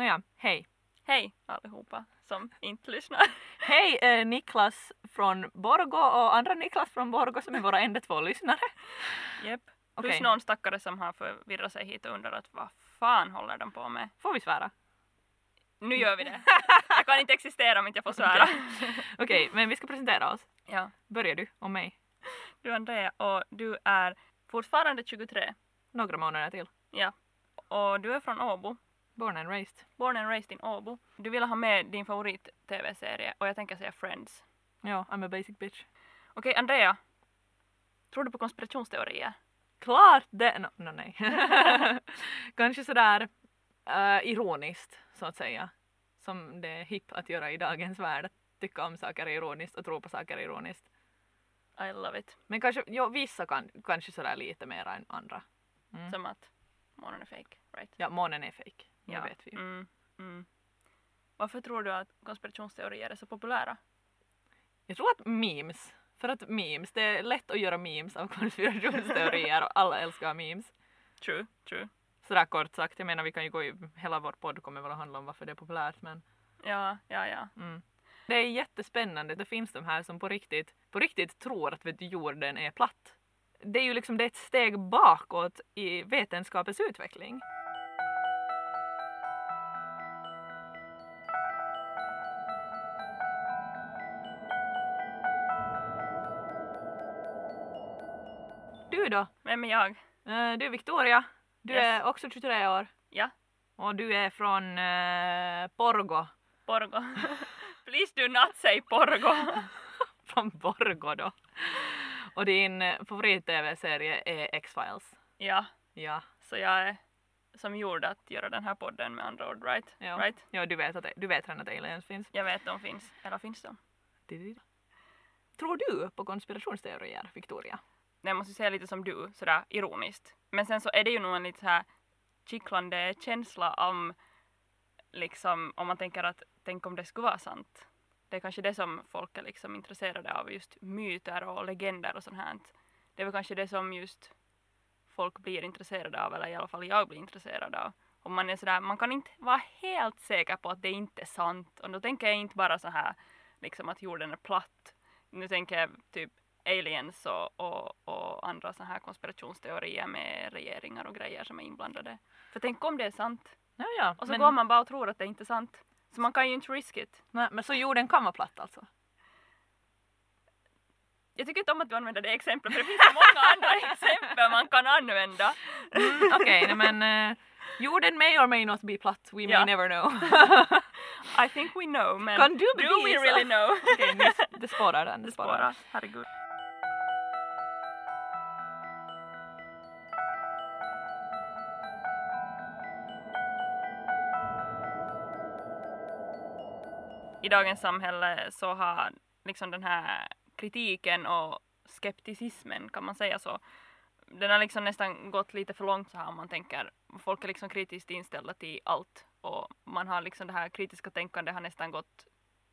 Nåja, hej. Hej allihopa som inte lyssnar. Hej eh, Niklas från Borgo och andra Niklas från Borgo som är våra enda två lyssnare. Jep. Plus Okej. någon stackare som har förvirrat sig hit och undrar att vad fan håller de på med? Får vi svära? Nu gör vi det. Jag kan inte existera om inte jag får svära. Okej, men vi ska presentera oss. Ja. Börjar du om mig? Du är Andrea och du är fortfarande 23. Några månader till. Ja. Och du är från Åbo. Born and raised. Born and raised in Åbo. Du ville ha med din favorit-tv-serie och jag tänker säga Friends. Ja, I'm a basic bitch. Okej, Andrea. Tror du på konspirationsteorier? Klart det! No, no, nej. Kanske sådär uh, ironiskt så att säga. Som det är hipp att göra i dagens värld. Att tycka om saker ironiskt och tro på saker ironiskt. I love it. Men kanske, jo, vissa kan, kanske sådär lite mer än andra. Mm. Som att månen är fake, right? Ja, månen är fake. Det vet vi. Mm, mm. Varför tror du att konspirationsteorier är så populära? Jag tror att memes, för att memes, det är lätt att göra memes av konspirationsteorier och alla älskar memes. True, true. Sådär kort sagt, jag menar vi kan ju gå i, hela vår podd kommer väl att handla om varför det är populärt men Ja, ja, ja. mm. Det är jättespännande, det finns de här som på riktigt, på riktigt tror att vet du, jorden är platt. Det är ju liksom det är ett steg bakåt i vetenskapens utveckling. Då? Vem är jag? Eh, Du är Victoria. Du Yes. är också 23 år. Ja, Och du är från uh, Porgo. Porgo. Please do not say Porgo. Från Borgo då. Och din eh, favorit-tv-serie är X-Files. ja, Ja. så jag är som gjord att göra den här podden med andra ord, right? Ja. Right? Ja, du vet, att, du vet redan att aliens finns. Jag vet de finns, eller finns de? Tror du på konspirationsteorier, Victoria? Jag måste säga lite som du, sådär ironiskt. Men sen så är det ju nog en lite såhär kittlande känsla om liksom om man tänker att tänk om det skulle vara sant. Det är kanske det som folk är liksom intresserade av, just myter och legender och sånt här. Det är väl kanske det som just folk blir intresserade av, eller i alla fall jag blir intresserad av. Och man är sådär, man kan inte vara helt säker på att det inte är sant. Och då tänker jag inte bara så här liksom att jorden är platt. Nu tänker jag typ aliens och, och, och andra så här konspirationsteorier med regeringar och grejer som är inblandade. För tänk om det är sant Ja, ja. och så men, går man bara och tror att det inte är sant. Så man kan ju inte risk it. nej, men så jorden kan vara platt alltså? Jag tycker inte om att du använder det exemplet för det finns så många andra exempel man kan använda. Mm, Okej, nej, men uh, jorden may or may not be platt. We may Ja. never know. I think we know men Kan du do we really know? Okej, ni- det spårar den. Det spårar, herregud. Dagens samhälle så har liksom den här kritiken och skepticismen, kan man säga så, den har liksom nästan gått lite för långt så här om man tänker, folk är liksom kritiskt inställda till allt och man har liksom det här kritiska tänkandet har nästan gått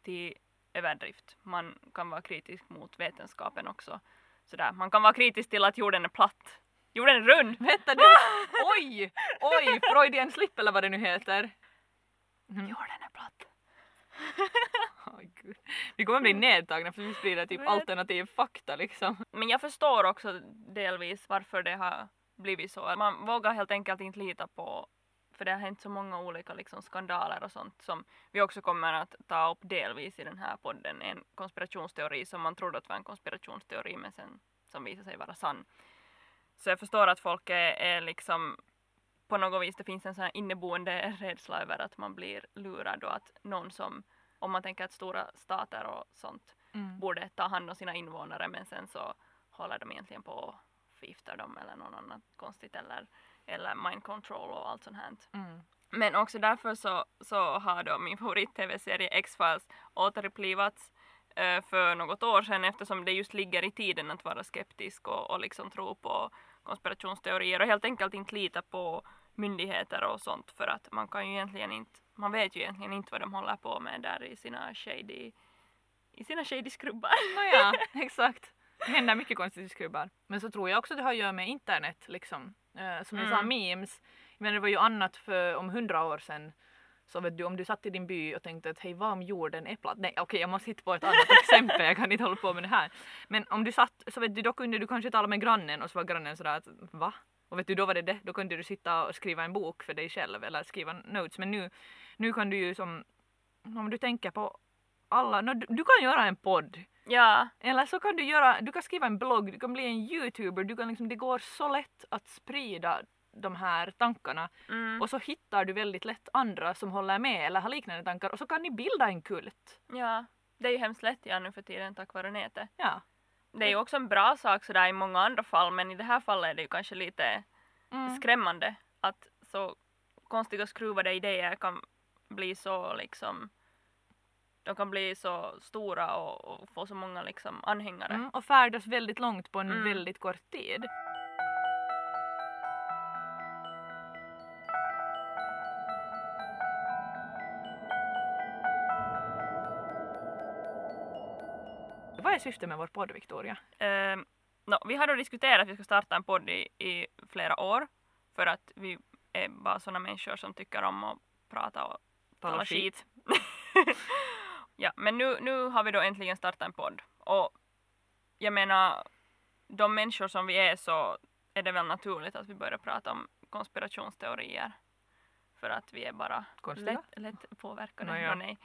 till överdrift. Man kan vara kritisk mot vetenskapen också. Sådär. Man kan vara kritisk till att jorden är platt. Jorden är rund! Vänta nu! Oj! Oj! Freudian slip eller vad det nu heter. Mm. Jorden är Åh, gud. Vi kommer bli nedtagna för vi sprider typ Vet. alternativ fakta liksom. Men jag förstår också delvis varför det har blivit så. Man vågar helt enkelt inte lita på för det har hänt så många olika liksom, skandaler och sånt som vi också kommer att ta upp delvis i den här podden. En konspirationsteori som man trodde att var en konspirationsteori men sen som visade sig vara sann. Så jag förstår att folk är, är liksom på något vis det finns en sån här inneboende rädsla över att man blir lurad och att någon som om man tänker att stora stater och sånt Mm. borde ta hand om sina invånare men sen så håller de egentligen på och förgiftar dem eller något annat konstigt eller, eller mind control och allt sånt här. Mm. Men också därför så, så har då min favorit-tv-serie X-Files återupplivats eh, för något år sedan eftersom det just ligger i tiden att vara skeptisk och, och liksom tro på konspirationsteorier och helt enkelt inte lita på myndigheter och sånt för att man kan ju egentligen inte, man vet ju egentligen inte vad de håller på med där i sina shady, i sina shady skrubbar. Nåja, exakt. Det händer mycket konstigt i skrubbar. Men så tror jag också det har att göra med internet liksom. Eh, som jag sa, Mm. memes. Men det var ju annat för om hundra år sedan Så vet du, om du satt i din by och tänkte att hej vad om jorden är platt? Nej okej jag måste hitta på ett annat exempel, jag kan inte hålla på med det här. Men om du satt så vet du, då kunde du kanske tala med grannen och så var grannen sådär att va? Och vet du, då var det det. Då kunde du sitta och skriva en bok för dig själv eller skriva notes. Men nu, nu kan du ju som, om du tänker på alla, no, du, du kan göra en podd. Ja, Eller så kan du göra, du kan skriva en blogg, du kan bli en youtuber, du kan liksom, det går så lätt att sprida de här tankarna mm, och så hittar du väldigt lätt andra som håller med eller har liknande tankar och så kan ni bilda en kult. ja. Det är ju hemskt lätt ja, nu för tiden tack vare nätet. Ja. Det är ju också en bra sak sådär i många andra fall men i det här fallet är det ju kanske lite Mm. skrämmande att så konstiga skruvade idéer kan bli så liksom de kan bli så stora och, och få så många liksom anhängare. Mm. Och färdas väldigt långt på en Mm. väldigt kort tid. Vad är syftet med vår podd Victoria? Ehm, nå, vi har då diskuterat att vi ska starta en podd i, i flera år för att vi är bara sådana människor som tycker om att prata och tala skit. ja, men nu, nu har vi då äntligen startat en podd och jag menar de människor som vi är så är det väl naturligt att vi börjar prata om konspirationsteorier för att vi är bara lätt, lätt påverkade. Nå, ja. Nej.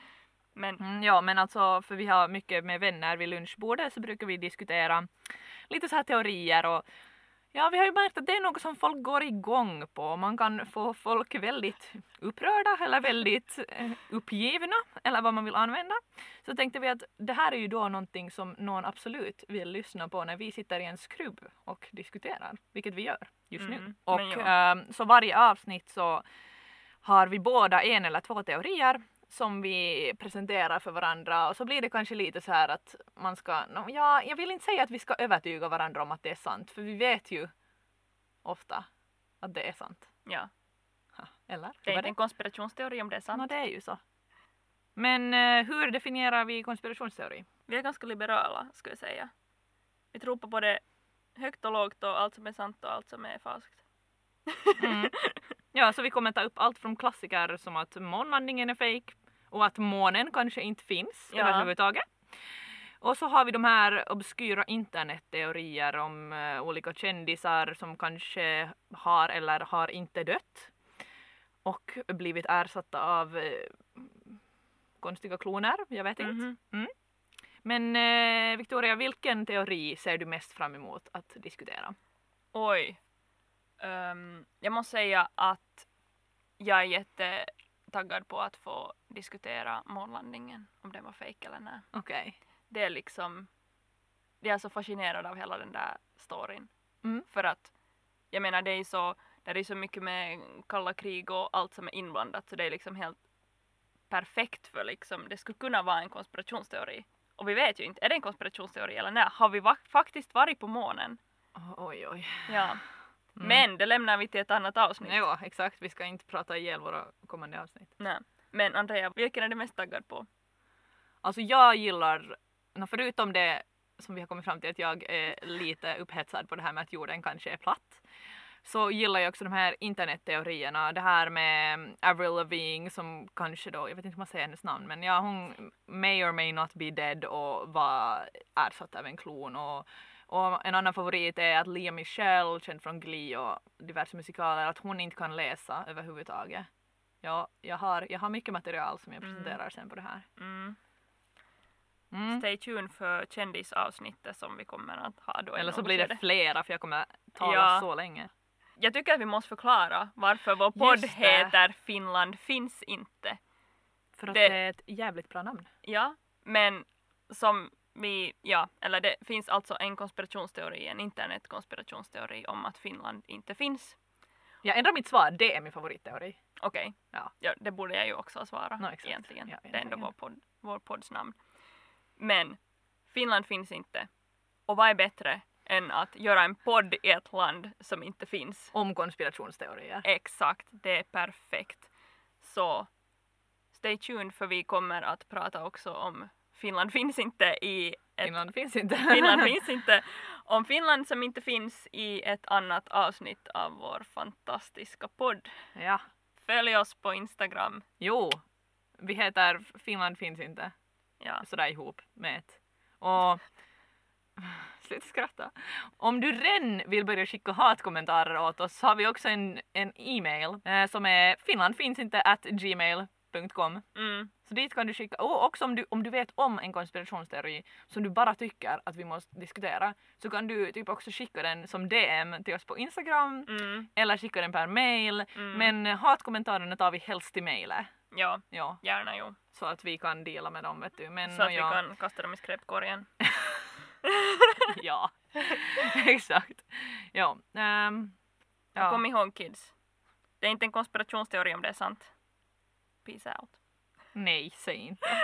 Men Mm, ja men alltså för vi har mycket med vänner vid lunchbordet så brukar vi diskutera lite så här teorier och ja vi har ju märkt att det är något som folk går igång på. Man kan få folk väldigt upprörda eller väldigt eh, uppgivna eller vad man vill använda. Så tänkte vi att det här är ju då någonting som någon absolut vill lyssna på när vi sitter i en skrubb och diskuterar, vilket vi gör just nu. Mm, Och men ja. ehm, så varje avsnitt så har vi båda en eller två teorier som vi presenterar för varandra och så blir det kanske lite så här att man ska, no, ja, jag vill inte säga att vi ska övertyga varandra om att det är sant för vi vet ju ofta att det är sant. ja, Ha, eller? det är inte en konspirationsteori om det är sant. Nå, det är ju så. Men eh, hur definierar vi konspirationsteori? Vi är ganska liberala skulle jag säga. Vi tror på både högt och lågt och allt som är sant och allt som är falskt. Mm. Ja, så vi kommer ta upp allt från klassiker som att månlandningen är fake och att månen kanske inte finns Ja. överhuvudtaget. Och så har vi de här obskyra internetteorier om eh, olika kändisar som kanske har eller har inte dött och blivit ersatta av eh, konstiga kloner, jag vet inte. Mhm. Men eh, Victoria, vilken teori ser du mest fram emot att diskutera? Oj. Ehm, jag måste säga att jag är jättetaggad på att få diskutera månlandningen, om den var fake eller nej. Okej. Det är liksom, jag är så fascinerad av hela den där storyn. Mm. För att, jag menar det är ju så, det är så mycket med kalla krig och allt som är inblandat så det är liksom helt perfekt för liksom, det skulle kunna vara en konspirationsteori. Och vi vet ju inte, är det en konspirationsteori eller nej? Har vi va- faktiskt varit på månen? Oh, oj, oj. Ja. Mm. Men det lämnar vi till ett annat avsnitt. Ja, exakt. Vi ska inte prata ihjäl våra kommande avsnitt. Nej. Men Andrea, vilken är du mest taggad på? Alltså jag gillar, förutom det som vi har kommit fram till att jag är lite upphetsad på det här med att jorden kanske är platt. Så gillar jag också de här internetteorierna. Det här med Avril Lavigne som kanske då, jag vet inte hur man säger hennes namn, men ja hon may or may not be dead och var ersatt av en klon. Och, och en annan favorit är att Lea Michelle, känd från Glee och diverse musikaler, att hon inte kan läsa överhuvudtaget. Ja, jag har, jag har mycket material som jag Mm. presenterar sen på det här. Mm. Mm. Stay tuned för kändisavsnittet som vi kommer att ha då. Eller så blir det flera för jag kommer tala Ja. så länge. Jag tycker att vi måste förklara varför vår podd heter Finland finns inte. För att Det- det... är ett jävligt bra namn. Ja, men som vi, ja, eller det finns alltså en konspirationsteori, en internetkonspirationsteori om att Finland inte finns. Jag ändrar mitt svar, det är min favoritteori. Okej, Ja. ja, det borde jag ju också svara Nå, exakt. egentligen. Ja, det är ändå vår, podd, vår podds namn. Men Finland finns inte. Och vad är bättre än att göra en podd i ett land som inte finns? Om konspirationsteorier. Exakt, det är perfekt. Så stay tuned för vi kommer att prata också om Finland finns inte i ett Finland finns inte. Finland finns inte. Om Finland som inte finns i ett annat avsnitt av vår fantastiska podd. ja. Följ oss på Instagram. Jo, vi heter Finland finns inte Ja. sådär ihop med ett. Och sluta skratta. Om du redan vill börja skicka hatkommentarer åt oss så har vi också en, en e-mail eh, som är finlandfinnsinte at gmail.com. Mm. Så dit kan du skicka, och också om du, om du vet om en konspirationsteori som du bara tycker att vi måste diskutera så kan du typ också skicka den som DM till oss på Instagram Mm. eller skicka den per mail. Mm. Men hatkommentarerna tar vi helst till mailet. Ja, Ja, gärna jo. så att vi kan dela med dem vet du. Men Så att ja, vi kan kasta dem i skräpkorgen. ja, exakt. Ja, ehm, ja. Kom ihåg kids. Det är inte en konspirationsteori om det är sant. Peace out nej, säg inte.